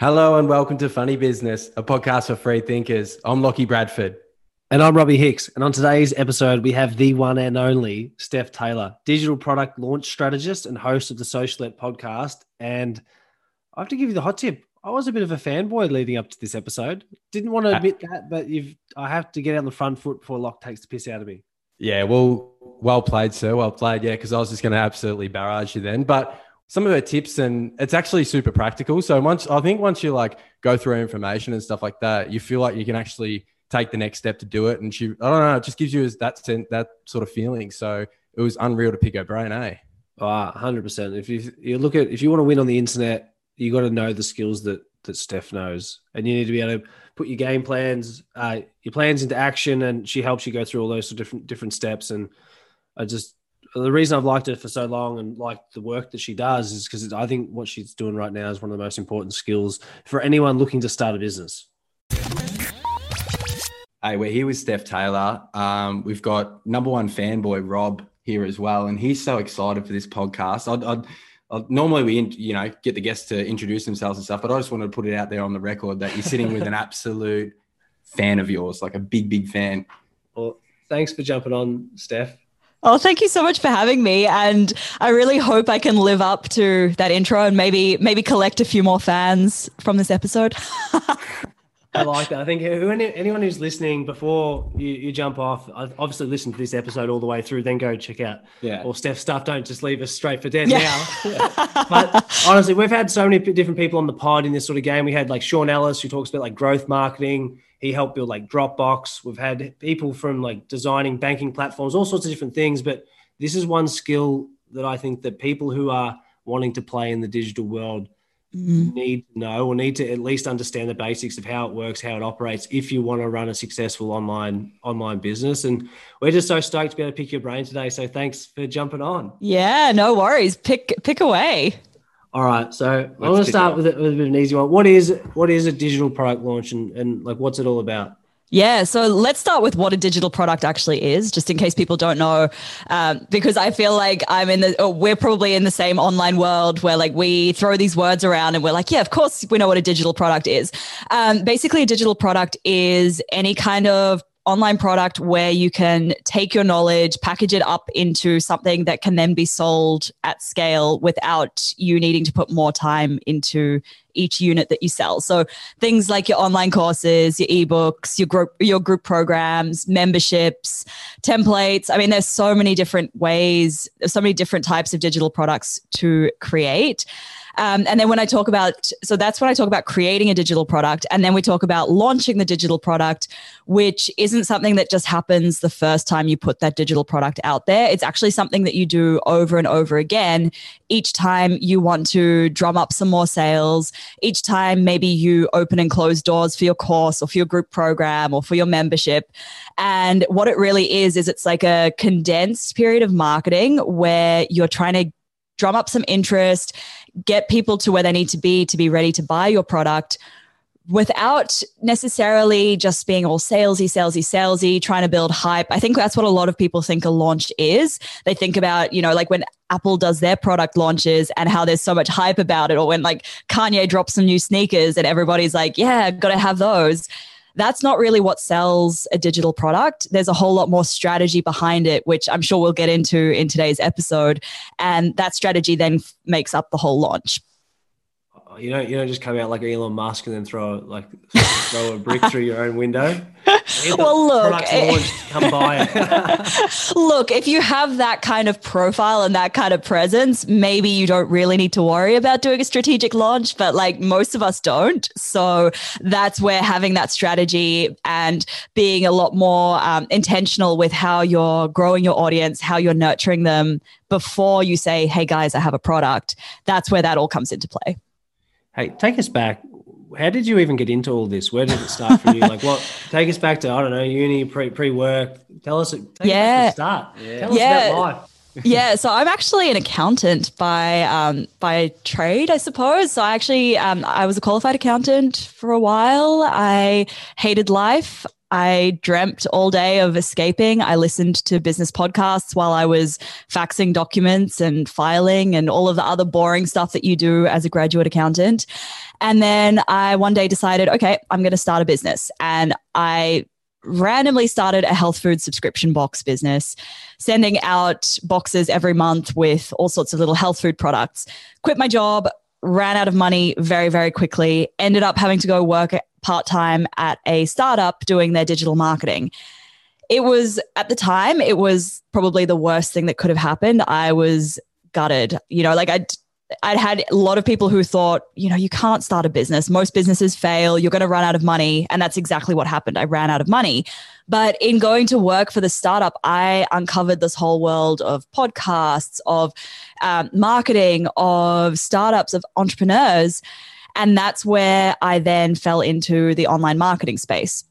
Hello and welcome to Funny Business, a podcast for free thinkers. I'm Lockie Bradford. And I'm Robbie Hicks. And on today's episode, we have the one and only Steph Taylor, digital product launch strategist and host of the Socialette podcast. And I have to give you the hot tip. I was a bit of a fanboy leading up to this episode. Didn't want to ah. admit that, but you've I have to get out the front foot before Lock takes the piss out of me. Yeah, well, well played, sir. Well played. Yeah, because I was just going to absolutely barrage you then. But some of her tips and it's actually super practical. So once I think once you like go through information and stuff like that, you feel like you can actually take the next step to do it. And she, I don't know, it just gives you that that sort of feeling. So it was unreal to pick her brain, eh? Ah, hundred percent. If you you look at if you want to win on the internet, you got to know the skills that that Steph knows, and you need to be able to put your game plans, uh, your plans into action, and she helps you go through all those different different steps. And I just the reason I've liked her for so long and liked the work that she does is because I think what she's doing right now is one of the most important skills for anyone looking to start a business. Hey, we're here with Steph Taylor. Um, we've got number one fanboy Rob here as well, and he's so excited for this podcast. I'd, I'd, I'd normally we you know get the guests to introduce themselves and stuff, but I just wanted to put it out there on the record that you're sitting with an absolute fan of yours, like a big, big fan. Well, thanks for jumping on, Steph. Oh, thank you so much for having me. And I really hope I can live up to that intro and maybe maybe collect a few more fans from this episode. I like that. I think anyone who's listening before you, you jump off, obviously listen to this episode all the way through, then go check out yeah. or Steph stuff. Don't just leave us straight for dead yeah. now. Yeah. But honestly, we've had so many different people on the pod in this sort of game. We had like Sean Ellis who talks about like growth marketing. He helped build like Dropbox. We've had people from like designing banking platforms, all sorts of different things. But this is one skill that I think that people who are wanting to play in the digital world mm. need to know or need to at least understand the basics of how it works, how it operates, if you want to run a successful online online business. And we're just so stoked to be able to pick your brain today. So thanks for jumping on. Yeah, no worries. Pick pick away. All right, so Let's I want to start with, with a bit of an easy one. What is what is a digital product launch, and, and like what's it all about? Yeah, so let's start with what a digital product actually is, just in case people don't know, um, because I feel like I'm in the, we're probably in the same online world where like we throw these words around and we're like, yeah, of course we know what a digital product is. Um, basically, a digital product is any kind of online product where you can take your knowledge, package it up into something that can then be sold at scale without you needing to put more time into each unit that you sell. So things like your online courses, your ebooks, your group your group programs, memberships, templates. I mean there's so many different ways, so many different types of digital products to create. Um, and then when I talk about, so that's when I talk about creating a digital product. And then we talk about launching the digital product, which isn't something that just happens the first time you put that digital product out there. It's actually something that you do over and over again. Each time you want to drum up some more sales, each time maybe you open and close doors for your course or for your group program or for your membership. And what it really is, is it's like a condensed period of marketing where you're trying to drum up some interest, get people to where they need to be to be ready to buy your product without necessarily just being all salesy, salesy, salesy, trying to build hype. I think that's what a lot of people think a launch is. They think about, you know, like when Apple does their product launches and how there's so much hype about it, or when like Kanye drops some new sneakers and everybody's like, yeah, got to have those that's not really what sells a digital product. There's a whole lot more strategy behind it, which I'm sure we'll get into in today's episode. And that strategy then f- makes up the whole launch. You don't you don't just come out like Elon Musk and then throw like throw a brick through your own window. Well, look, come by. look, if you have that kind of profile and that kind of presence, maybe you don't really need to worry about doing a strategic launch. But like most of us don't, so that's where having that strategy and being a lot more um, intentional with how you're growing your audience, how you're nurturing them before you say, "Hey guys, I have a product." That's where that all comes into play. Hey, take us back. How did you even get into all this? Where did it start for you? Like, what? Take us back to I don't know, uni, pre pre work. Tell us. yeah. Us start. Yeah. Tell us yeah. about life. yeah, so I'm actually an accountant by um, by trade, I suppose. So I actually um, I was a qualified accountant for a while. I hated life. I dreamt all day of escaping. I listened to business podcasts while I was faxing documents and filing and all of the other boring stuff that you do as a graduate accountant. And then I one day decided, okay, I'm going to start a business. And I randomly started a health food subscription box business, sending out boxes every month with all sorts of little health food products. Quit my job, ran out of money very, very quickly, ended up having to go work part time at a startup doing their digital marketing. It was at the time, it was probably the worst thing that could have happened. I was gutted. You know, like I I'd had a lot of people who thought, you know, you can't start a business. Most businesses fail. You're going to run out of money. And that's exactly what happened. I ran out of money. But in going to work for the startup, I uncovered this whole world of podcasts, of um, marketing, of startups, of entrepreneurs. And that's where I then fell into the online marketing space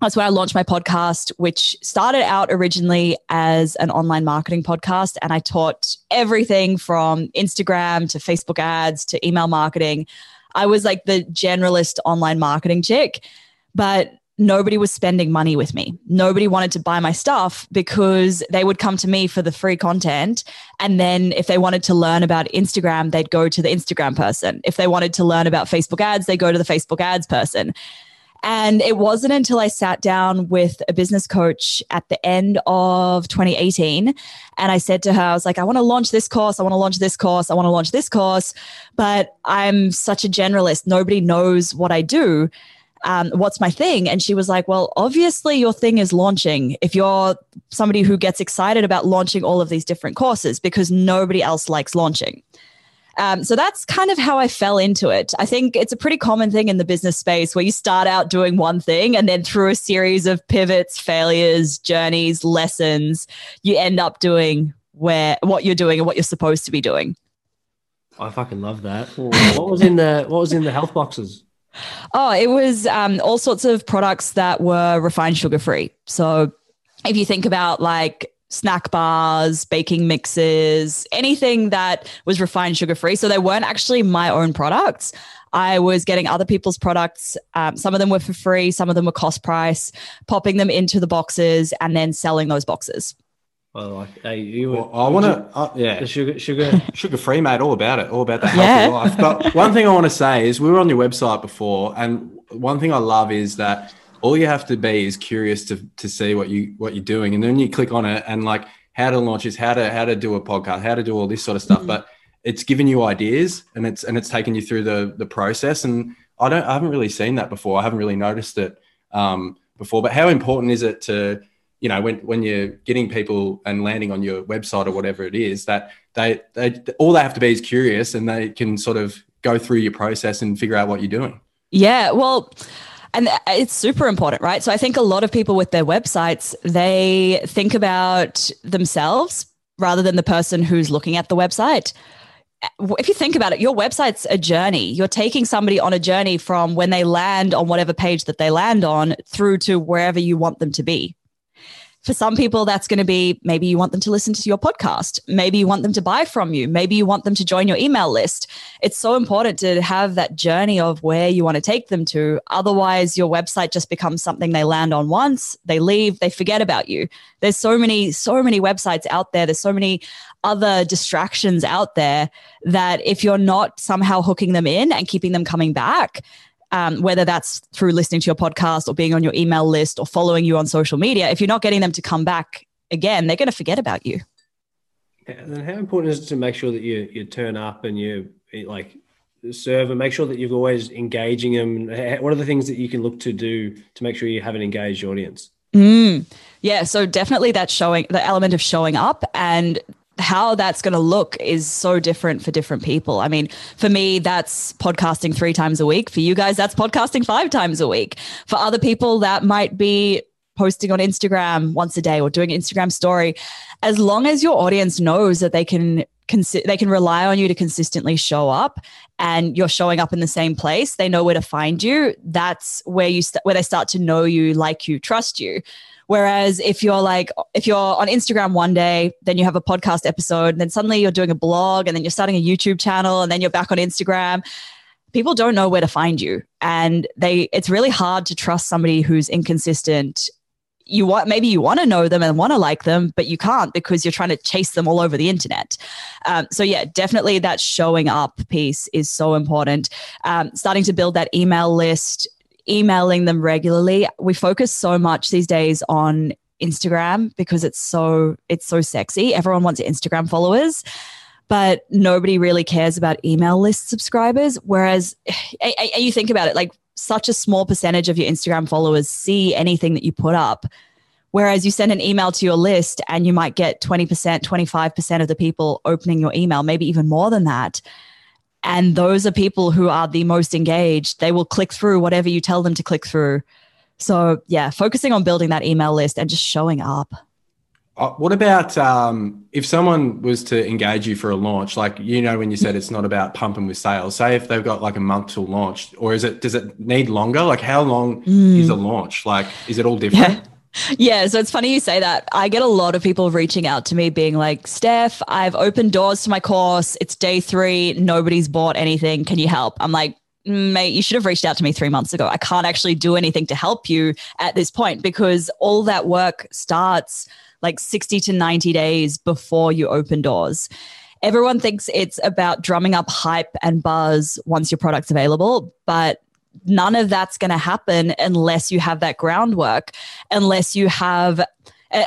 that's when I launched my podcast, which started out originally as an online marketing podcast. And I taught everything from Instagram to Facebook ads to email marketing. I was like the generalist online marketing chick, but nobody was spending money with me. Nobody wanted to buy my stuff because they would come to me for the free content. And then if they wanted to learn about Instagram, they'd go to the Instagram person. If they wanted to learn about Facebook ads, they go to the Facebook ads person. And it wasn't until I sat down with a business coach at the end of 2018 and I said to her, I was like, I want to launch this course. I want to launch this course. I want to launch this course. But I'm such a generalist. Nobody knows what I do. Um, what's my thing? And she was like, Well, obviously, your thing is launching. If you're somebody who gets excited about launching all of these different courses because nobody else likes launching. Um, so that's kind of how I fell into it. I think it's a pretty common thing in the business space where you start out doing one thing and then through a series of pivots, failures, journeys, lessons, you end up doing where what you're doing and what you're supposed to be doing. I fucking love that. what was in the what was in the health boxes? Oh, it was um, all sorts of products that were refined sugar free. So if you think about like snack bars, baking mixes, anything that was refined sugar free. So they weren't actually my own products. I was getting other people's products. Um, some of them were for free, some of them were cost price, popping them into the boxes and then selling those boxes. Well, like, hey, you well, I want to, uh, yeah, the sugar, sugar, sugar free, mate. All about it, all about the healthy yeah. life. But one thing I want to say is, we were on your website before, and one thing I love is that all you have to be is curious to to see what you what you're doing, and then you click on it and like how to launch is how to how to do a podcast, how to do all this sort of stuff. Mm-hmm. But it's given you ideas and it's and it's taken you through the the process. And I don't I haven't really seen that before. I haven't really noticed it um, before. But how important is it to you know when when you're getting people and landing on your website or whatever it is that they they all they have to be is curious and they can sort of go through your process and figure out what you're doing. Yeah, well, and it's super important, right? So I think a lot of people with their websites, they think about themselves rather than the person who's looking at the website. If you think about it, your website's a journey. You're taking somebody on a journey from when they land on whatever page that they land on through to wherever you want them to be. For some people, that's going to be maybe you want them to listen to your podcast. Maybe you want them to buy from you. Maybe you want them to join your email list. It's so important to have that journey of where you want to take them to. Otherwise, your website just becomes something they land on once, they leave, they forget about you. There's so many, so many websites out there. There's so many other distractions out there that if you're not somehow hooking them in and keeping them coming back, um, whether that's through listening to your podcast or being on your email list or following you on social media, if you're not getting them to come back again, they're going to forget about you. And then how important is it to make sure that you you turn up and you like serve and make sure that you're always engaging them? What are the things that you can look to do to make sure you have an engaged audience? Mm, yeah, so definitely that showing the element of showing up and how that's going to look is so different for different people. I mean, for me, that's podcasting three times a week. For you guys, that's podcasting five times a week. For other people, that might be posting on Instagram once a day or doing an Instagram story. As long as your audience knows that they can Consi- they can rely on you to consistently show up and you're showing up in the same place they know where to find you that's where you st- where they start to know you like you trust you Whereas if you're like, if you're on Instagram one day, then you have a podcast episode, and then suddenly you're doing a blog, and then you're starting a YouTube channel, and then you're back on Instagram, people don't know where to find you. And they it's really hard to trust somebody who's inconsistent. You want maybe you want to know them and want to like them but you can't because you're trying to chase them all over the internet. Um, so yeah definitely that showing up piece is so important. Um, starting to build that email list emailing them regularly we focus so much these days on instagram because it's so it's so sexy everyone wants instagram followers but nobody really cares about email list subscribers whereas you think about it like such a small percentage of your Instagram followers see anything that you put up. Whereas you send an email to your list and you might get 20%, 25% of the people opening your email, maybe even more than that. And those are people who are the most engaged. They will click through whatever you tell them to click through. So, yeah, focusing on building that email list and just showing up. Uh, what about um, if someone was to engage you for a launch? Like you know, when you said it's not about pumping with sales. Say if they've got like a month till launch, or is it? Does it need longer? Like how long mm. is a launch? Like is it all different? Yeah. Yeah, so it's funny you say that. I get a lot of people reaching out to me being like, Steph, I've opened doors to my course. It's day three. Nobody's bought anything. Can you help? I'm like, mm, mate, you should have reached out to me three months ago. I can't actually do anything to help you at this point because all that work starts like 60 to 90 days before you open doors. Everyone thinks it's about drumming up hype and buzz once your product's available, but none of that's going to happen unless you have that groundwork, unless you have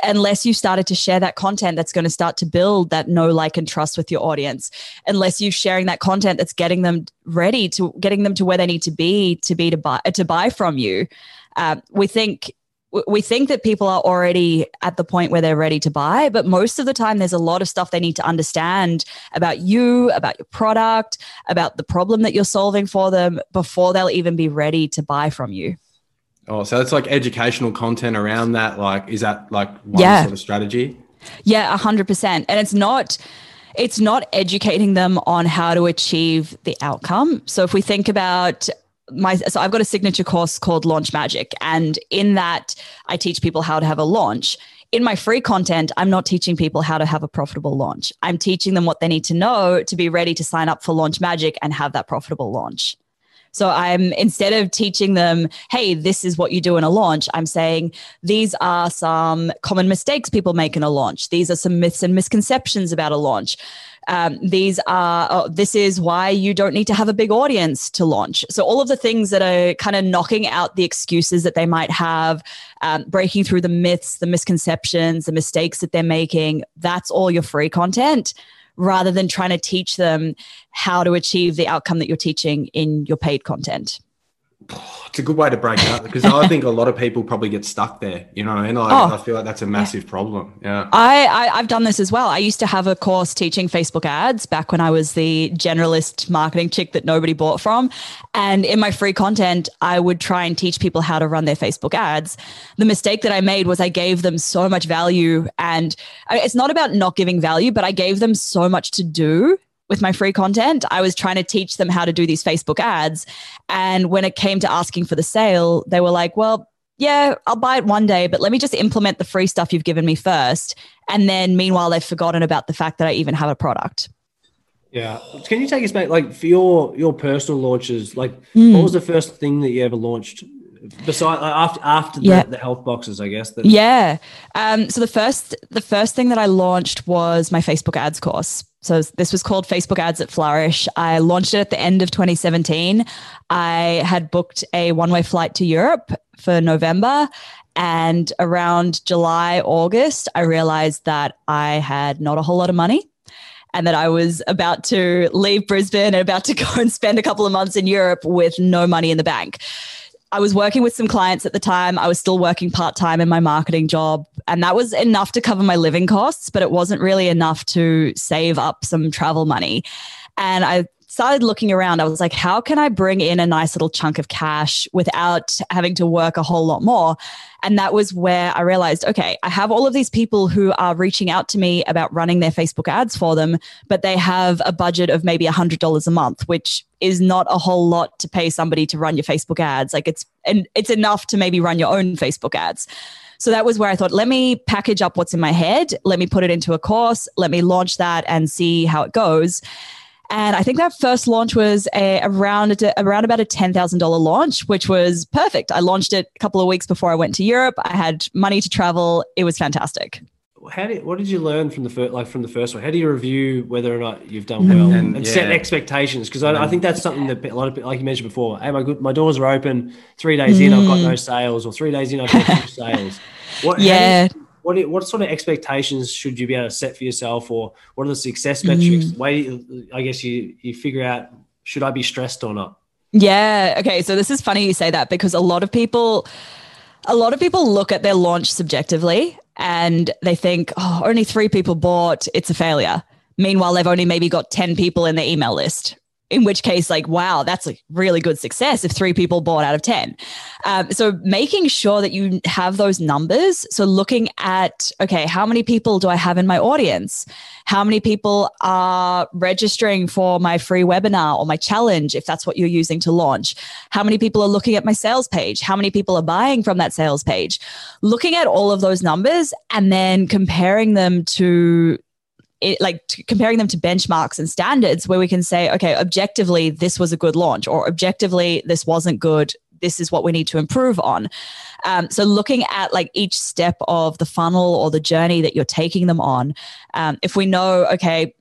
unless you started to share that content that's going to start to build that know like and trust with your audience. Unless you're sharing that content that's getting them ready to getting them to where they need to be to be to buy to buy from you. Uh, we think we think that people are already at the point where they're ready to buy, but most of the time there's a lot of stuff they need to understand about you, about your product, about the problem that you're solving for them before they'll even be ready to buy from you. Oh, so it's like educational content around that. Like, is that like one yeah. sort of strategy? Yeah, a hundred percent. And it's not, it's not educating them on how to achieve the outcome. So if we think about my so I've got a signature course called Launch Magic, and in that I teach people how to have a launch. In my free content, I'm not teaching people how to have a profitable launch. I'm teaching them what they need to know to be ready to sign up for Launch Magic and have that profitable launch. So I'm instead of teaching them, hey, this is what you do in a launch, I'm saying these are some common mistakes people make in a launch. These are some myths and misconceptions about a launch. Um, these are, oh, this is why you don't need to have a big audience to launch. So, all of the things that are kind of knocking out the excuses that they might have, um, breaking through the myths, the misconceptions, the mistakes that they're making, that's all your free content rather than trying to teach them how to achieve the outcome that you're teaching in your paid content it's a good way to break it up because I think a lot of people probably get stuck there. You know, and like, oh, I feel like that's a massive yeah. problem. Yeah, I, I have done this as well. I used to have a course teaching Facebook ads back when I was the generalist marketing chick that nobody bought from, and in my free content, I would try and teach people how to run their Facebook ads. The mistake that I made was I gave them so much value, and it's not about not giving value, but I gave them so much to do with my free content. I was trying to teach them how to do these Facebook ads. And when it came to asking for the sale, they were like, well, yeah, I'll buy it one day, but let me just implement the free stuff you've given me first. And then meanwhile, they've forgotten about the fact that I even have a product. Yeah. Can you take us back, like for your your personal launches? Like, mm. what was the first thing that you ever launched Besides, after after the, the, health boxes, I guess. That- yeah. Um, so the first the first thing that I launched was my Facebook ads course. So this was called Facebook Ads at Flourish. I launched it at the end of 2017. I had booked a one way flight to Europe for November. And around July, August, I realized that I had not a whole lot of money and that I was about to leave Brisbane and about to go and spend a couple of months in Europe with no money in the bank. I was working with some clients at the time. I was still working part time in my marketing job, and that was enough to cover my living costs, but it wasn't really enough to save up some travel money. And I started looking around. I was like, how can I bring in a nice little chunk of cash without having to work a whole lot more? And that was where I realized, okay, I have all of these people who are reaching out to me about running their Facebook ads for them, but they have a budget of maybe $100 a month, which is not a whole lot to pay somebody to run your Facebook ads. Like it's and it's enough to maybe run your own Facebook ads. So that was where I thought, let me package up what's in my head, let me put it into a course, let me launch that and see how it goes. And I think that first launch was a, around around about a ten thousand dollar launch, which was perfect. I launched it a couple of weeks before I went to Europe. I had money to travel. It was fantastic. How did what did you learn from the first like from the first one? How do you review whether or not you've done well and, and yeah. set expectations? Because I, I, think that's something that a lot of like you mentioned before. Hey, my good, my doors are open. Three days mm. in, I've got no sales, or three days in, I've got no sales. What, yeah. You, what what sort of expectations should you be able to set for yourself, or what are the success metrics? Mm. Way I guess you you figure out should I be stressed or not? Yeah. Okay. So this is funny you say that because a lot of people, a lot of people look at their launch subjectively and they think, oh, only three people bought, it's a failure. Meanwhile, they've only maybe got 10 people in their email list, in which case, like, wow, that's a really good success if three people bought out of 10. Um, so making sure that you have those numbers. So looking at, okay, how many people do I have in my audience? How many people are registering for my free webinar or my challenge, if that's what you're using to launch? How many people are looking at my sales page? How many people are buying from that sales page? Looking at all of those numbers and then comparing them to it, like comparing them to benchmarks and standards where we can say, okay, objectively, this was a good launch, or objectively, this wasn't good. This is what we need to improve on. Um, so, looking at like each step of the funnel or the journey that you're taking them on, um, if we know, okay,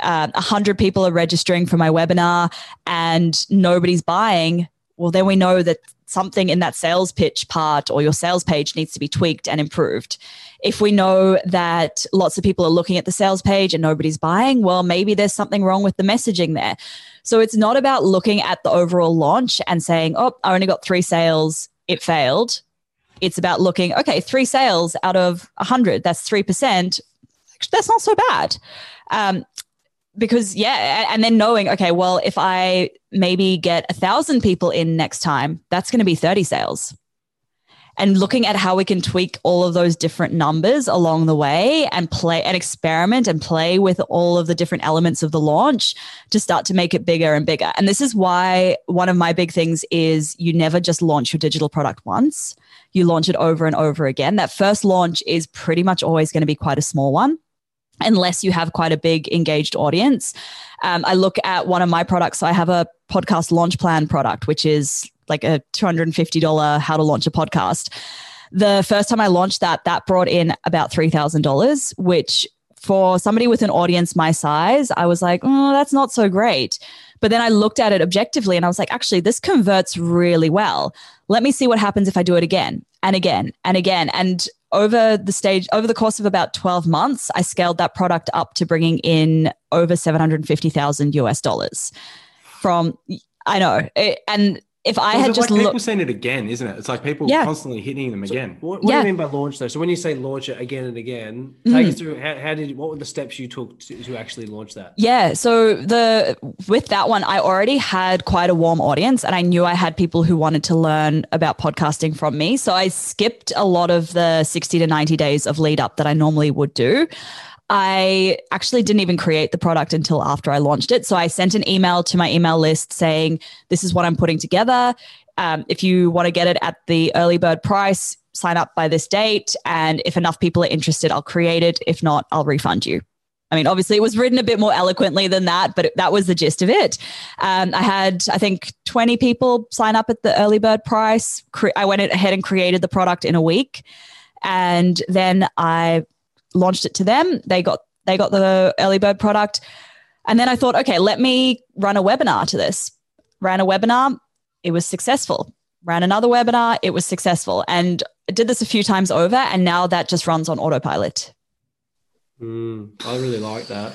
uh, 100 people are registering for my webinar and nobody's buying, well, then we know that something in that sales pitch part or your sales page needs to be tweaked and improved. If we know that lots of people are looking at the sales page and nobody's buying, well, maybe there's something wrong with the messaging there. So it's not about looking at the overall launch and saying, oh, I only got three sales, it failed. It's about looking, okay, three sales out of 100, that's 3%. That's not so bad. Um, because yeah and then knowing okay well if i maybe get a thousand people in next time that's going to be 30 sales. And looking at how we can tweak all of those different numbers along the way and play and experiment and play with all of the different elements of the launch to start to make it bigger and bigger. And this is why one of my big things is you never just launch your digital product once. You launch it over and over again. That first launch is pretty much always going to be quite a small one unless you have quite a big engaged audience. Um, I look at one of my products. So I have a podcast launch plan product, which is like a $250 how to launch a podcast. The first time I launched that, that brought in about $3,000, which for somebody with an audience my size, I was like, oh, that's not so great. But then I looked at it objectively and I was like, actually, this converts really well. Let me see what happens if I do it again and again and again. And over the stage, over the course of about 12 months, I scaled that product up to bringing in over 750,000 US dollars from, I know. It, and if I had just like looked, people saying it again, isn't it? It's like people yeah. constantly hitting them so again. What, what yeah. do you mean by launch though? So when you say launch it again and again, take mm. us through how, how, did what were the steps you took to, to, actually launch that? Yeah, so the with that one, I already had quite a warm audience, and I knew I had people who wanted to learn about podcasting from me. So I skipped a lot of the sixty to ninety days of lead up that I normally would do. I actually didn't even create the product until after I launched it. So I sent an email to my email list saying, This is what I'm putting together. Um, if you want to get it at the early bird price, sign up by this date. And if enough people are interested, I'll create it. If not, I'll refund you. I mean, obviously, it was written a bit more eloquently than that, but that was the gist of it. Um, I had, I think, 20 people sign up at the early bird price. I went ahead and created the product in a week. And then I launched it to them. They got they got the early bird product. And then I thought, okay, let me run a webinar to this. Ran a webinar, it was successful. Ran another webinar, it was successful. And I did this a few times over, and now that just runs on autopilot. Mm, I really like that.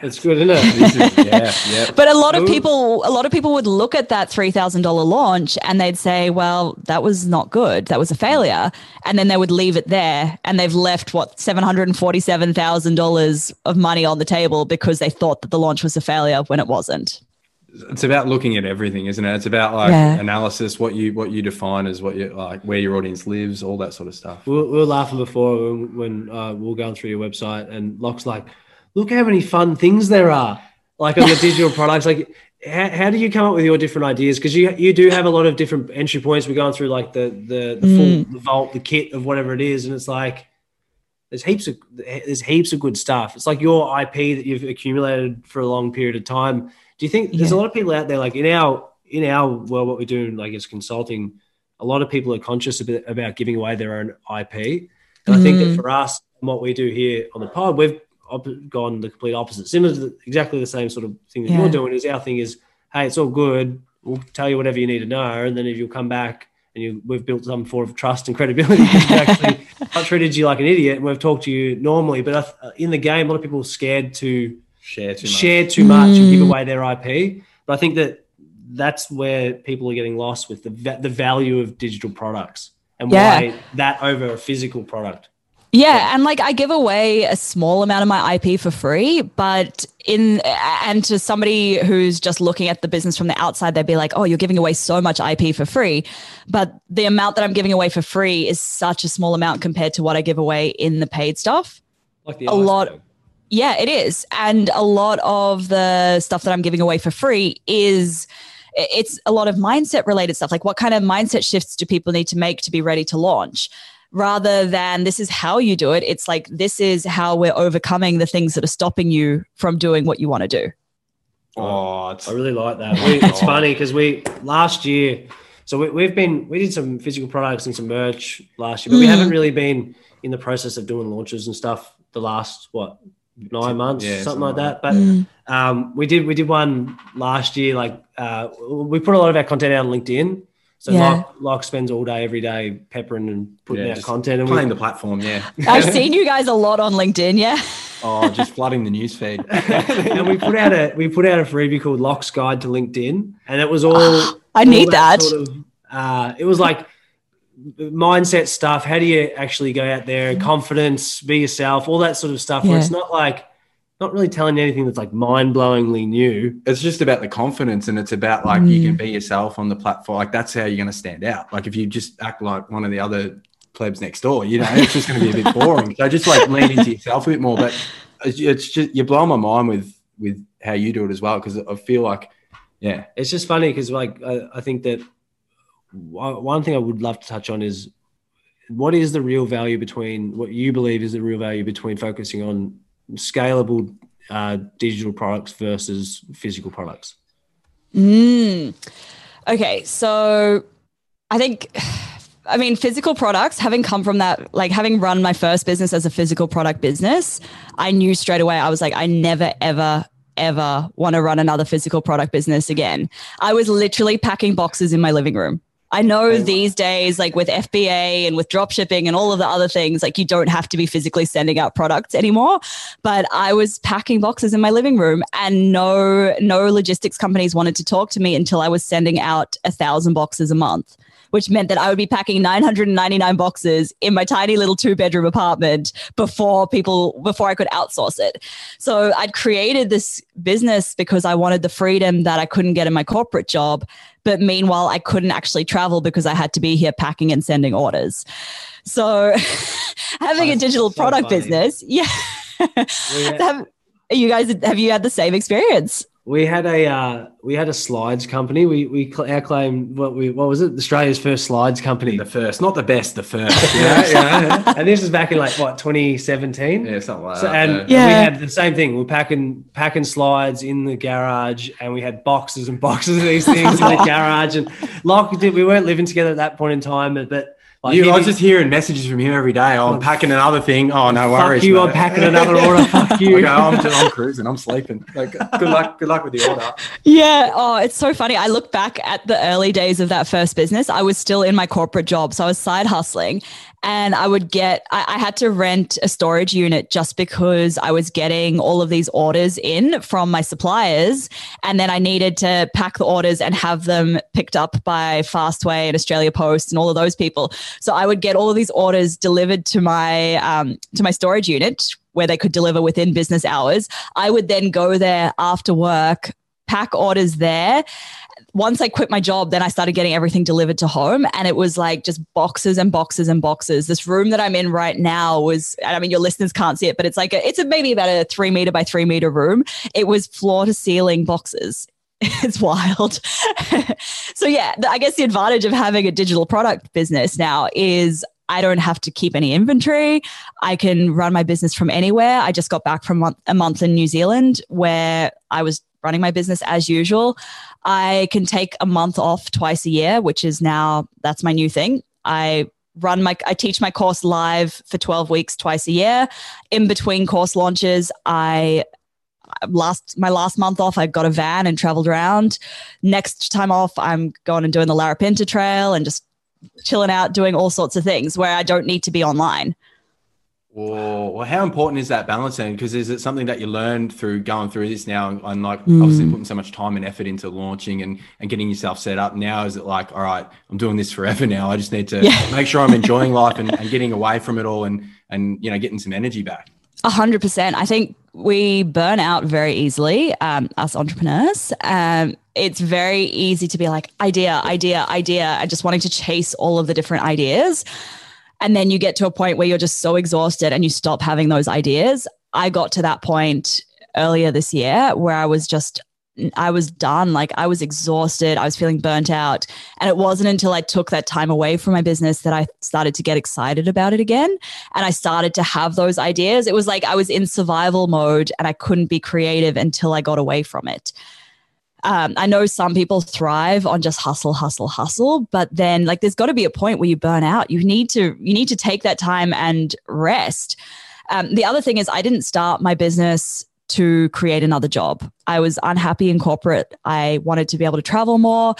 It's good, isn't it? Is, yeah, yeah. But a lot of people, a lot of people would look at that three thousand dollar launch and they'd say, "Well, that was not good. That was a failure," and then they would leave it there, and they've left what seven hundred and forty seven thousand dollars of money on the table because they thought that the launch was a failure when it wasn't. It's about looking at everything, isn't it? It's about like yeah. analysis, what you what you define as what you like, where your audience lives, all that sort of stuff. We were, we were laughing before when, when uh, we were going through your website, and Locke's like look how many fun things there are like on the digital products like how, how, do you come up with your different ideas because you you do have a lot of different entry points we're going through like the the, the full mm. the vault the kit of whatever it is and it's like there's heaps of there's heaps of good stuff. It's like your IP that you've accumulated for a long period of time. Do you think there's a lot of people out there like in our in our world, what we're doing like as consulting, a lot of people are conscious about giving away their own IP, and I think that Mm. for us, what we do here on the pod, we've op- gone the complete opposite. Similar to the, exactly the same sort of thing that Yeah. you're doing. Is our thing is, hey, it's all good. We'll tell you whatever you need to know, and then if you'll come back and you, we've built some form of trust and credibility. because we actually not treated you like an idiot, and we've talked to you normally. But I in the game, a lot of people are scared to Share too much. share too much and give Mm. away their IP. But I think that that's where people are getting lost with the the value of digital products and Yeah. why that over a physical product. Yeah, and like I give away a small amount of my IP for free, but in and to somebody who's just looking at the business from the outside, they'd be like, "Oh, you're giving away so much IP for free," but the amount that I'm giving away for free is such a small amount compared to what I give away in the paid stuff. Like the A lot- iceberg. Yeah, it is. And a lot of the stuff that I'm giving away for free is it's a lot of mindset related stuff. Like what kind of mindset shifts do people need to make to be ready to launch? Rather than this is how you do it, it's like this is how we're overcoming the things that are stopping you from doing what you want to do. Oh, it's I really like that. We, it's funny because we last year, so we, we've been we did some physical products and some merch last year, but we Mm. haven't really been in the process of doing launches and stuff the last what nine months, Yeah, something something like like that. But um, we did we did one last year. Like uh, we put a lot of our content out on LinkedIn. So Yeah. Locke, Locke spends all day, every day peppering and putting Yeah, out content. And playing we, the platform. Yeah. I've seen you guys a lot on LinkedIn. Yeah. Oh, just flooding the newsfeed. and we put out a we put out a freebie called Locke's Guide to LinkedIn, and it was all I all need that. Sort of, uh, it was like mindset stuff. How do you actually go out there? Confidence, be yourself, all that sort of stuff. Where it's not like not really telling you anything that's like mind blowingly new. it's just about the confidence and it's about like you can mm. be yourself on the platform. Like that's how you're going to stand out. Like if you just act like one of the other plebs next door, you know, it's just going to be a bit boring. So just like lean into yourself a bit more. But it's it's just you're blowing my mind with with how you do it as well because I feel like yeah, It's just funny because like I, I think that one one thing I would love to touch on is what is the real value between what you believe is the real value between focusing on scalable uh, digital products versus physical products. Mm. Okay, so I think, I mean, physical products, having come from that, like having run my first business as a physical product business, I knew straight away, I was like, I never, ever, ever want to run another physical product business again. I was literally packing boxes in my living room. I know these days, like with FBA and with drop shipping and all of the other things, like you don't have to be physically sending out products anymore. But I was packing boxes in my living room and no, no logistics companies wanted to talk to me until I was sending out a thousand boxes a month, which meant that I would be packing 999 boxes in my tiny little two bedroom apartment before people, before I could outsource it. So I'd created this business because I wanted the freedom that I couldn't get in my corporate job. But meanwhile, I couldn't actually travel because I had to be here packing and sending orders. So having a digital so product funny. business, yeah. We had, have, you guys, have you had the same experience? We had a uh, we had a slides company. We we cl- our claim what we what was it? Australia's first slides company. the first, not the best, the first. Yeah, yeah, and this was back in like what 2017. yeah, something like So, that. and yeah. Yeah. we had the same thing. We are packing packing slides in the garage, and we had boxes and boxes of these things in the garage. And like did, we weren't living together at that point in time, but, but like You, I was just hearing messages from him every day. Oh, I'm packing another thing. Oh, no fuck worries. you, mate. I'm packing another order. Fuck I you. go, I'm, just, I'm cruising. I'm sleeping. Like, good luck. Good luck with the order. Yeah. Oh, it's so funny. I look back at the early days of that first business. I was still in my corporate job. So I was side hustling and I would get, I, I had to rent a storage unit just because I was getting all of these orders in from my suppliers. And then I needed to pack the orders and have them picked up by Fastway and Australia Post and all of those people. So I would get all of these orders delivered to my, um, to my storage unit where they could deliver within business hours. I would then go there after work, pack orders there. Once I quit my job, then I started getting everything delivered to home. And it was like just boxes and boxes and boxes. This room that I'm in right now was, I mean, your listeners can't see it, but it's like, a, it's a, maybe about a three meter by three meter room. It was floor to ceiling boxes. It's wild. so, yeah, I guess the advantage of having a digital product business now is I don't have to keep any inventory. I can run my business from anywhere. I just got back from a month in New Zealand where I was running my business as usual. I can take a month off twice a year, which is now that's my new thing. I run my I teach my course live for 12 weeks twice a year. In between course launches, I last my last month off, I got a van and traveled around. Next time off, I'm going and doing the Larapinta Trail and just chilling out, doing all sorts of things where I don't need to be online. Whoa. Well, how important is that balance balancing? Because is it something that you learned through going through this now and like mm. obviously putting so much time and effort into launching and, and getting yourself set up? Now is it like, all right, I'm doing this forever now. I just need to yeah. make sure I'm enjoying life and, and getting away from it all and and you know getting some energy back. A hundred percent. I think we burn out very easily, um, us entrepreneurs. Um, it's very easy to be like idea, idea, idea, and just wanting to chase all of the different ideas. And then you get to a point where you're just so exhausted and you stop having those ideas. I got to that point earlier this year where I was just I was done. Like I was exhausted. I was feeling burnt out. And it wasn't until I took that time away from my business that I started to get excited about it again. And I started to have those ideas. It was like I was in survival mode and I couldn't be creative until I got away from it. Um, I know some people thrive on just hustle, hustle, hustle, but then like there's got to be a point where you burn out. You need to you need to take that time and rest. Um, the other thing is, I didn't start my business to create another job. I was unhappy in corporate. I wanted to be able to travel more.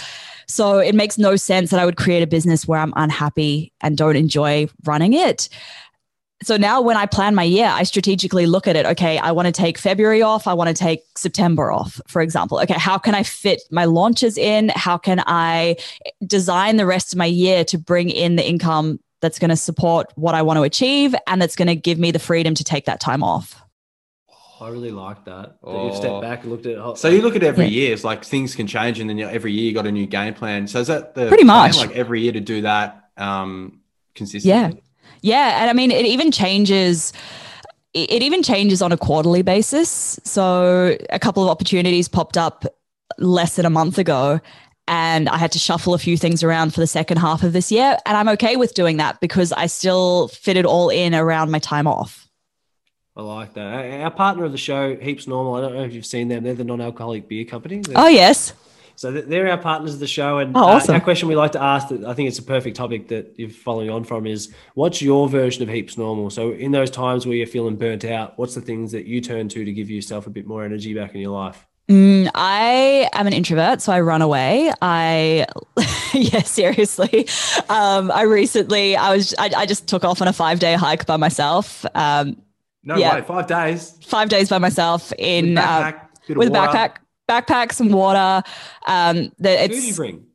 So it makes no sense that I would create a business where I'm unhappy and don't enjoy running it. So now when I plan my year, I strategically look at it. Okay, I want to take February off. I want to take September off, for example. Okay, how can I fit my launches in? How can I design the rest of my year to bring in the income that's going to support what I want to achieve and that's going to give me the freedom to take that time off? I really like that. That you've stepped oh. back and looked at it. So you look at every yeah. year. It's like things can change, and then every year you got a new game plan. So is that the pretty much like every year to do that um, consistently? Yeah, yeah, and I mean it even changes. It even changes on a quarterly basis. So a couple of opportunities popped up less than a month ago, and I had to shuffle a few things around for the second half of this year. And I'm okay with doing that because I still fit it all in around my time off. I like that. Our partner of the show, Heaps Normal. I don't know if you've seen them. They're the non-alcoholic beer company. They're, oh yes. So they're our partners of the show, and oh, awesome. uh, our question we like to ask that I think it's a perfect topic that you're following on from is what's your version of heaps normal? So in those times where you're feeling burnt out, what's the things that you turn to to give yourself a bit more energy back in your life? Mm, I am an introvert, so I run away. I, yeah, seriously. Um, I recently, I was, I, I, just took off on a five day hike by myself. Um, no yeah. way, five days. Five days by myself in with, backpack, uh, with a backpack, backpack, some water. Um, the, it's, Who do you bring?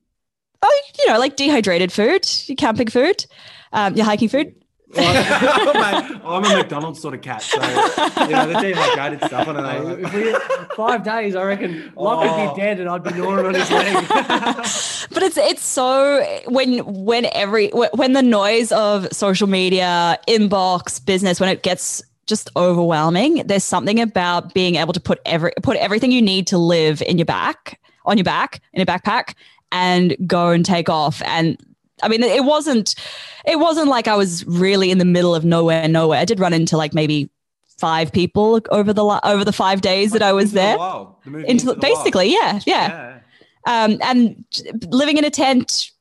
Oh, you know, like dehydrated food, your camping food, um, your hiking food. Well, I'm a McDonald's sort of cat, so you know the dehydrated stuff. I don't know. If we, five days, I reckon Locke oh. would be dead, and I'd be gnawing on his leg. but it's it's so when when every when the noise of social media, inbox, business, when it gets just overwhelming. There's something about being able to put every put everything you need to live in your back, on your back, in a backpack, and go and take off. And I mean, it wasn't it wasn't like I was really in the middle of nowhere, nowhere. I did run into like maybe five people over the over the five days that I was there. The the into, into basically, yeah, yeah. yeah. Um, and living in a tent,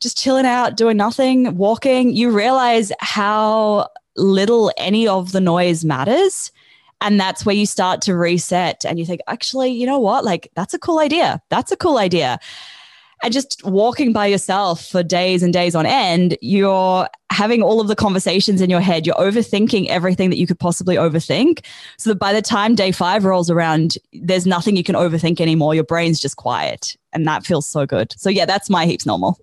just chilling out, doing nothing, walking. You realize how little any of the noise matters. And that's where you start to reset and you think, actually, you know what? Like, that's a cool idea. That's a cool idea. And just walking by yourself for days and days on end, you're having all of the conversations in your head. You're overthinking everything that you could possibly overthink. So that by the time day five rolls around, there's nothing you can overthink anymore. Your brain's just quiet. And that feels so good. So, yeah, that's my heaps normal.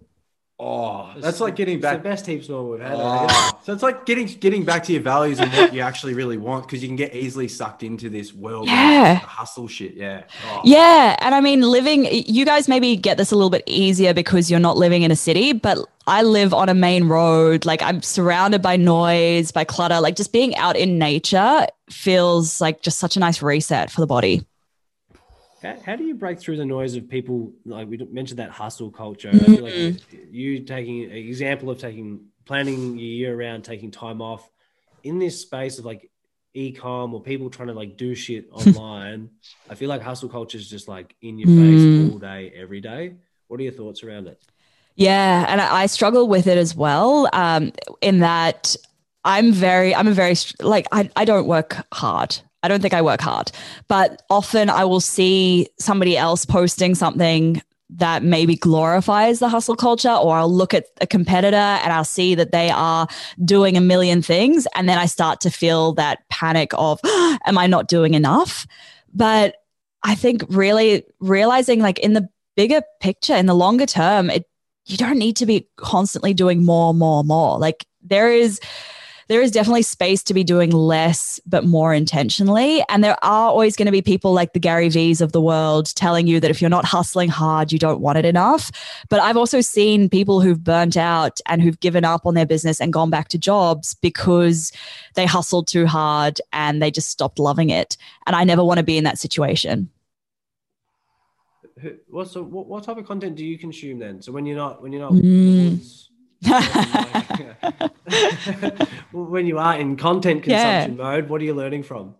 Oh, that's like getting back. the best heaps normal we've had. Oh. so it's like getting getting back to your values and what you actually really want because you can get easily sucked into this world yeah. hustle shit. Yeah. Oh. Yeah. And I mean, living, you guys maybe get this a little bit easier because you're not living in a city, but I live on a main road. Like I'm surrounded by noise, by clutter. Like just being out in nature feels like just such a nice reset for the body. How, do you break through the noise of people like we mentioned that hustle culture? Mm-hmm. I feel like mm-hmm. you taking an example of taking planning your year around, taking time off in this space of like e-com or people trying to like do shit online. I feel like hustle culture is just like in your face Mm. all day, every day. What are your thoughts around it? Yeah, and I I struggle with it as well. Um, in that I'm very, I'm a very like I, I don't work hard. I don't think I work hard, but often I will see somebody else posting something that maybe glorifies the hustle culture, or I'll look at a competitor and I'll see that they are doing a million things, and then I start to feel that panic of, am I not doing enough? But I think really realizing, like in the bigger picture, in the longer term, it you don't need to be constantly doing more, more, more. Like there is there is definitely space to be doing less but more intentionally. And there are always going to be people like the Gary V's of the world telling you that if you're not hustling hard, you don't want it enough. But I've also seen people who've burnt out and who've given up on their business and gone back to jobs because they hustled too hard and they just stopped loving it. And I never want to be in that situation. What's the, what, what type of content do you consume then? So when you're not when you're not Mm. When you are in content Yeah. consumption mode, what are you learning from?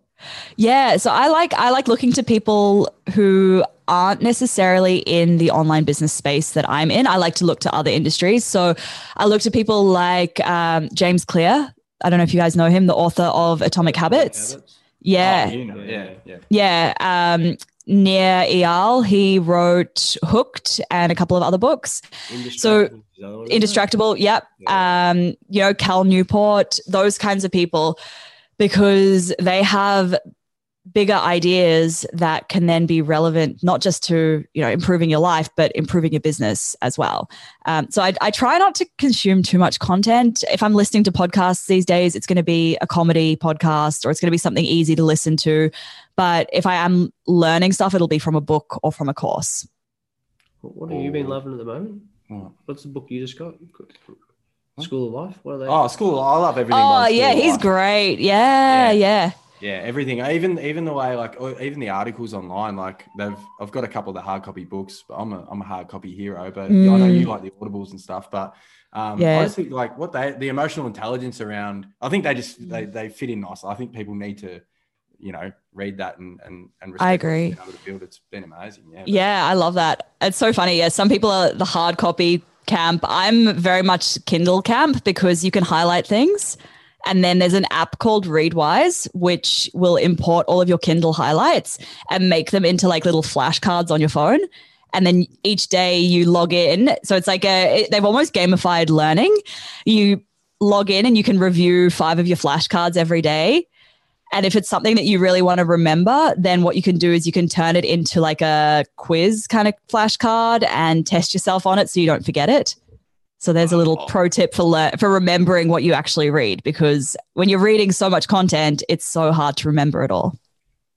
Yeah, so I like I like looking to people who aren't necessarily in the online business space that I'm in. I like to look to other industries. So I look to people like um, James Clear. I don't know if you guys know him, the author of Atomic Habits. Yeah, Oh, you know, yeah, yeah. yeah. Um, Nir Eyal, he wrote Hooked and a couple of other books. Indistractable is the other one, isn't it? Indistractable, yep. Yeah. Um, you know, Cal Newport, those kinds of people, because they have bigger ideas that can then be relevant not just to you know improving your life but improving your business as well um, so I, I try not to consume too much content if i'm listening to podcasts these days it's going to be a comedy podcast or it's going to be something easy to listen to but if i am learning stuff it'll be from a book or from a course What what have you been loving at the moment? What? What's the book you just got? School of Life. What are they? Oh, school. I love everything. oh yeah he's Life. great yeah Yeah. yeah Yeah, everything. Even even the way like or even the articles online. Like they've I've got a couple of the hard copy books, but I'm a I'm a hard copy hero. But yeah, I know you like the audibles and stuff. But um, Yeah. I just think like what they the emotional intelligence around. I think they just they they fit in nice. I think people need to, you know, read that and and and. I agree. to build. It's been amazing. Yeah. Yeah, I love that. It's so funny. Yeah, some people are the hard copy camp. I'm very much Kindle camp because you can highlight things. And then there's an app called Readwise, which will import all of your Kindle highlights and make them into like little flashcards on your phone. And then each day you log in. So it's like a, they've almost gamified learning. You log in and you can review five of your flashcards every day. And if it's something that you really want to remember, then what you can do is you can turn it into like a quiz kind of flashcard and test yourself on it so you don't forget it. So there's a little oh. pro tip for lear- for remembering what you actually read because when you're reading so much content, it's so hard to remember it all.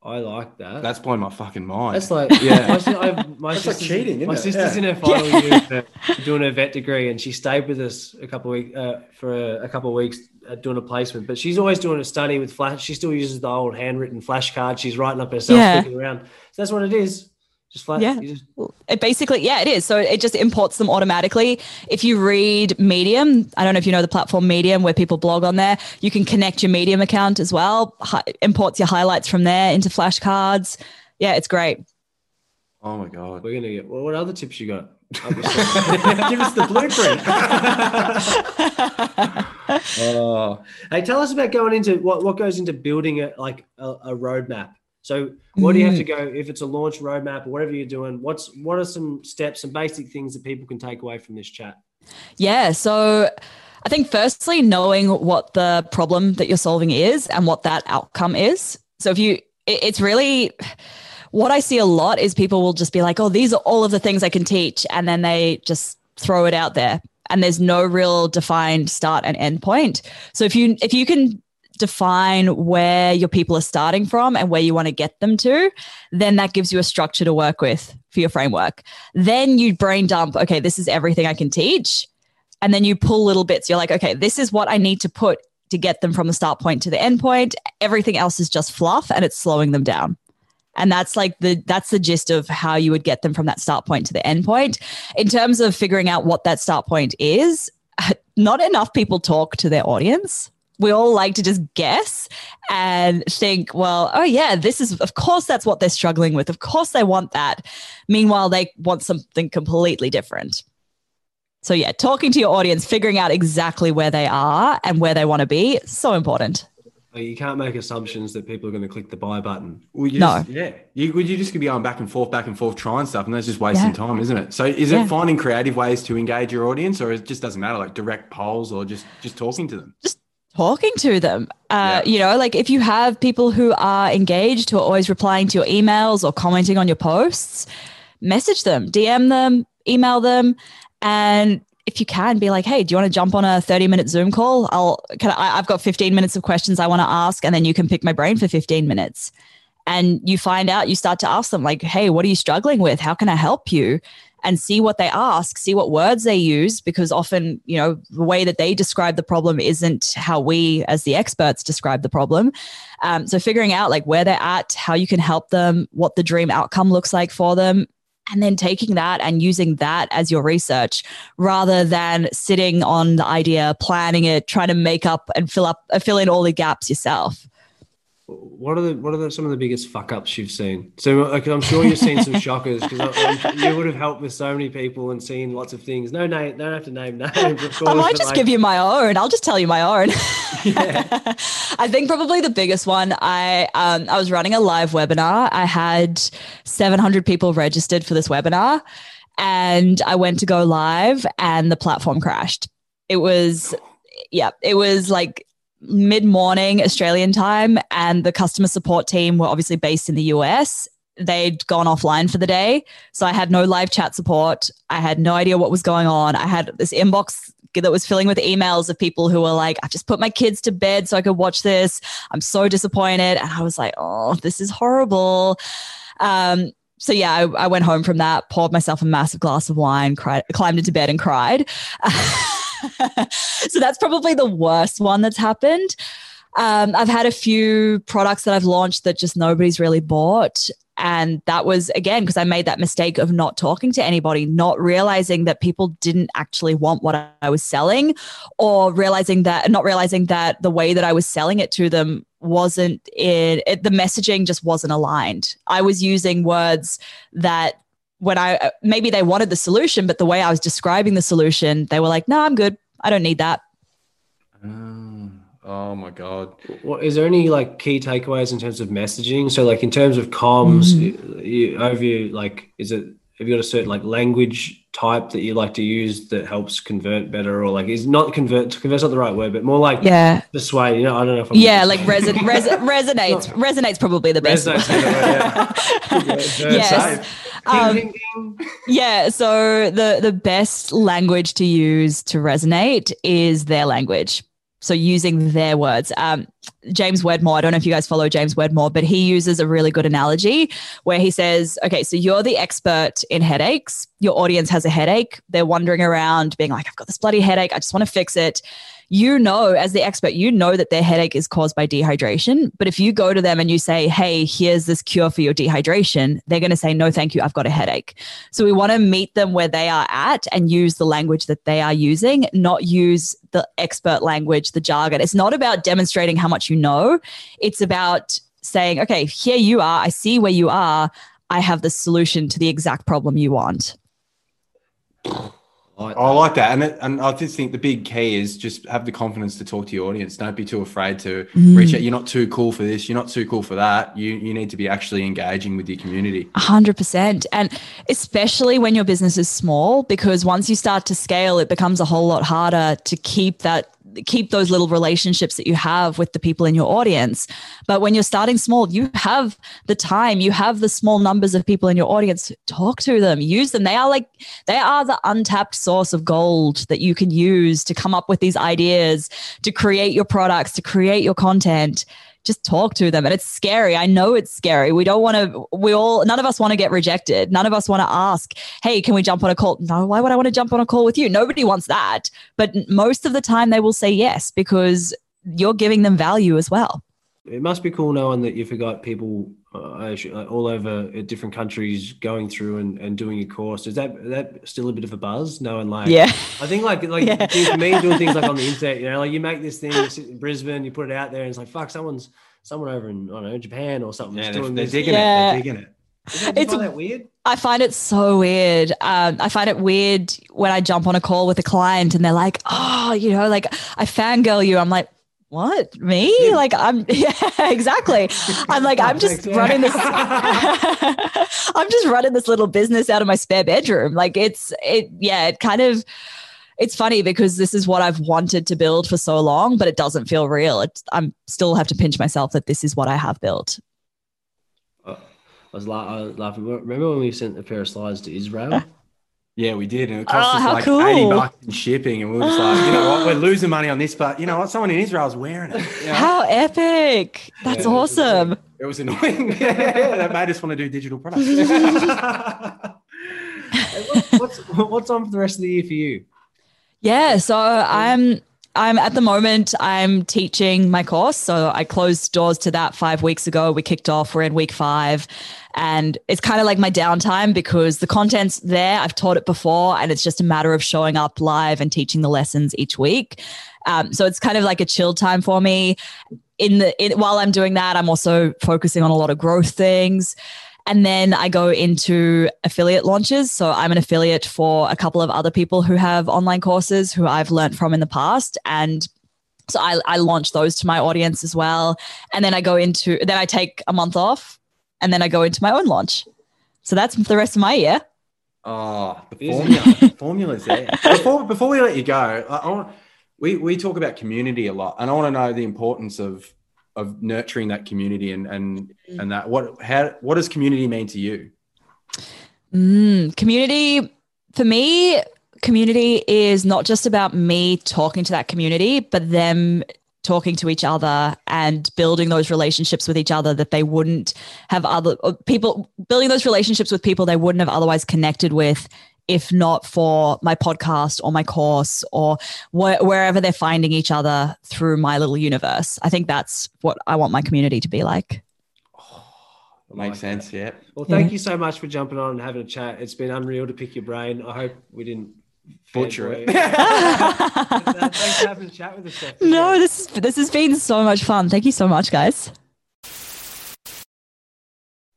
I like that. That's blowing my fucking mind. That's like Yeah. My, si- I, my That's like cheating, My isn't it? sister's Yeah. in her final year for doing her vet degree, and she stayed with us a couple of weeks uh, for a, a couple of weeks uh, doing a placement. But she's always doing a study with flash. She still uses the old handwritten flashcard. She's writing up herself, Yeah. clicking around. So that's what it is. Just flash. Yeah. Just, It basically, yeah, it is. So it just imports them automatically. If you read Medium, I don't know if you know the platform Medium where people blog on there, you can connect your Medium account as well. Hi- imports your highlights from there into flashcards. Yeah, it's great. oh my god. we're gonna get. Well, what other tips you got? Give us the blueprint. oh, Hey, tell us about going into what, what goes into building a like a, a roadmap. So, what do you have to mm. go if it's a launch roadmap or whatever you're doing? What's what are some steps, some basic things that people can take away from this chat? Yeah. So I think firstly, knowing what the problem that you're solving is and what that outcome is. So if you, it- it's really what I see a lot is people will just be like, oh, these are all of the things I can teach. And then they just throw it out there. And there's no real defined start and end point. So if you if you can define where your people are starting from and where you want to get them to, then that gives you a structure to work with for your framework. Then you brain dump, okay, this is everything I can teach. And then you pull little bits. You're like, okay, this is what I need to put to get them from the start point to the end point. Everything else is just fluff and it's slowing them down. And that's like the that's the gist of how you would get them from that start point to the end point. In terms of figuring out what that start point is, not enough people talk to their audience. We all like to just guess and think, well, oh, yeah, this is, of course, that's what they're struggling with. Of course, they want that. Meanwhile, they want something completely different. So, yeah, talking to your audience, figuring out exactly where they are and where they want to be, so important. You can't make assumptions that people are going to click the buy button. Well, you No. just, yeah, you you just could be going back and forth, back and forth, trying stuff, and that's just wasting Yeah. time, isn't it? So, is Yeah. it finding creative ways to engage your audience, or it just doesn't matter, like direct polls, or just just talking to them? Talking to them. Uh, Yeah. You know, like if you have people who are engaged, who are always replying to your emails or commenting on your posts, message them, DM them, email them, and if you can, be like, "Hey, do you want to jump on a thirty-minute Zoom call? I'll. Can I, I've got fifteen minutes of questions I want to ask, and then you can pick my brain for fifteen minutes." And you find out, you start to ask them, like, "Hey, what are you struggling with? How can I help you?" And see what they ask, see what words they use, because often, you know, the way that they describe the problem isn't how we as the experts describe the problem. Um, so figuring out like where they're at, how you can help them, what the dream outcome looks like for them. And then taking that and using that as your research rather than sitting on the idea, planning it, trying to make up and fill up, uh, fill in all the gaps yourself. What are the what are the, some of the biggest fuck ups you've seen? So I'm sure you've seen some shockers because you would have helped with so many people and seen lots of things. No name, don't have to name names. Course, I might just like, give you my own. I'll just tell you my own. I think probably the biggest one. I um, I was running a live webinar. I had 700 people registered for this webinar, and I went to go live, and the platform crashed. It was, yeah, it was like mid morning Australian time, and the customer support team were obviously based in the US. They'd gone offline for the day. So I had no live chat support. I had no idea what was going on. I had this inbox that was filling with emails of people who were like, I've just put my kids to bed so I could watch this. I'm so disappointed. And I was like, oh, this is horrible. Um, so yeah, I, I went home from that, poured myself a massive glass of wine, cried, climbed into bed and cried. so that's probably the worst one that's happened. Um, I've had a few products that I've launched that just nobody's really bought. And that was again because I made that mistake of not talking to anybody, not realizing that people didn't actually want what I was selling, or realizing that not realizing that the way that I was selling it to them wasn't in it, the messaging just wasn't aligned. I was using words that when I maybe they wanted the solution, but the way I was describing the solution, they were like, "No, I'm good. I don't need that." Oh, oh my god! What is there any like key takeaways in terms of messaging? So like in terms of comms, Mm-hmm. you, you, over you like is it have you got a certain like language type that you like to use that helps convert better or like is not convert to convert's not the right word, but more like Yeah, persuade. You know, I don't know if I'm yeah, like reson- reson- resonates. Resonates probably the best. resonates. one. yeah. Yes. Um, Ding, ding, ding. yeah so the the best language to use to resonate is their language. So using their words. Um, james wedmore i don't know if you guys follow james wedmore but he uses a really good analogy where he says okay so you're the expert in headaches. Your audience has a headache. They're wandering around being like i've got this bloody headache. I just want to fix it you know, as the expert, you know that their headache is caused by dehydration. But if you go to them and you say, hey, here's this cure for your dehydration, they're going to say, no, thank you, I've got a headache. So we want to meet them where they are at and use the language that they are using, not use the expert language, the jargon. It's not about demonstrating how much you know, it's about saying, okay, here you are, I see where you are. I have the solution to the exact problem you want. Like I like that, and it, and I just think the big key is just have the confidence to talk to your audience. Don't be too afraid to mm. reach out. You're not too cool for this. You're not too cool for that. You you need to be actually engaging with your community. A hundred percent. And especially when your business is small, because once you start to scale, it becomes a whole lot harder to keep that keep those little relationships that you have with the people in your audience. But when you're starting small, you have the time, you have the small numbers of people in your audience. Talk to them, use them. They are like they are the untapped source of gold that you can use to come up with these ideas, to create your products, to create your content just talk to them. And it's scary. I know it's scary. We don't want to, we all, none of us want to get rejected. None of us want to ask, hey, can we jump on a call? No, why would I want to jump on a call with you? Nobody wants that. But most of the time they will say yes because you're giving them value as well. It must be cool knowing that you've got people uh, all over different countries going through and, and doing your course. Is that is that still a bit of a buzz? Knowing like, yeah, I think like like yeah. for me doing things like on the internet, you know, like you make this thing in Brisbane, you put it out there, and it's like fuck, someone's someone over in I don't know Japan or something. Yeah, they're, they're digging yeah. it. They're digging it. That, it's that weird. I find it so weird. Um, I find it weird when I jump on a call with a client and they're like, "Oh, you know, like I fangirl you." I'm like, what? Me? yeah. like i'm yeah exactly. I'm like i'm just running this i'm just running this little business out of my spare bedroom. Like it's it yeah it kind of it's funny because this is what i've wanted to build for so long but it doesn't feel real. It's i'm still have to pinch myself that this is what i have built. Uh, I was, la- I was laughing. Remember when we sent a pair of slides to Israel? Yeah, we did. And it cost oh, us like cool. 80 bucks in shipping. And we were just like, you know what, we're losing money on this, but you know what? Someone in Israel is wearing it. You know? How epic. That's yeah, awesome. It was, annoying. yeah, that made us want to do digital products. what's, what's on for the rest of the year for you? Yeah, so I'm I'm at the moment I'm teaching my course. So I closed doors to that 5 weeks ago. We kicked off, we're in week 5 and it's kind of like my downtime because the content's there. I've taught it before and it's just a matter of showing up live and teaching the lessons each week. Um, so it's kind of like a chill time for me. In the in, while I'm doing that, I'm also focusing on a lot of growth things. And then I go into affiliate launches. So I'm an affiliate for a couple of other people who have online courses who I've learned from in the past. And so I, I launch those to my audience as well. And then I go into, then I take a month off and then I go into my own launch. So that's the rest of my year. Oh, the formula, formula's there. Before, before we let you go, I, I want, we, we talk about community a lot, and I want to know the importance of of nurturing that community and and mm. and that what how what does community mean to you? Mm, community for me, community is not just about me talking to that community, but them talking to each other and building those relationships with each other that they wouldn't have other people building those relationships with people they wouldn't have otherwise connected with if not for my podcast or my course or wh- wherever they're finding each other through my little universe. I think that's what I want my community to be like. Oh, makes sense. Yeah. Well, thank yeah. you so much for jumping on and having a chat. It's been unreal to pick your brain. I hope we didn't butcher it. Uh, thanks for having a chat with us. Steph. No, this this has been so much fun. Thank you so much, guys.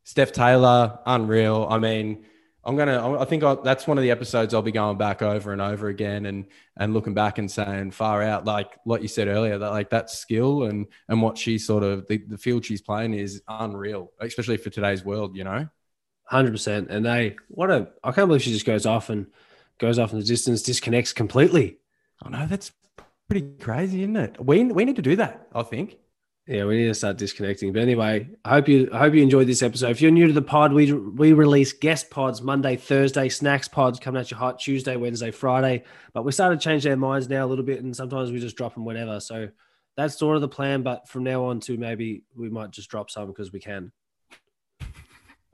Steph Taylor, unreal. I mean, I'm gonna. I think I'll, that's one of the episodes I'll be going back over and over again, and and looking back and saying far out, like like you said earlier, that like that skill and and what she sort of the, the field she's playing is unreal, especially for today's world. You know, hundred percent. And they, what a, I can't believe she just goes off and goes off in the distance, disconnects completely. Oh know that's pretty crazy, isn't it? We we need to do that. I think. Yeah, we need to start disconnecting. But anyway, I hope you I hope you enjoyed this episode. If you're new to the pod, we we release guest pods Monday, Thursday, snacks pods coming at you hot Tuesday, Wednesday, Friday. But we started to change their minds now a little bit, and sometimes we just drop them whenever. So that's sort of the plan. But from now on to maybe we might just drop some because we can.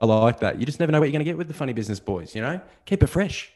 I like that. You just never know what you're going to get with the funny business boys. You know, keep it fresh.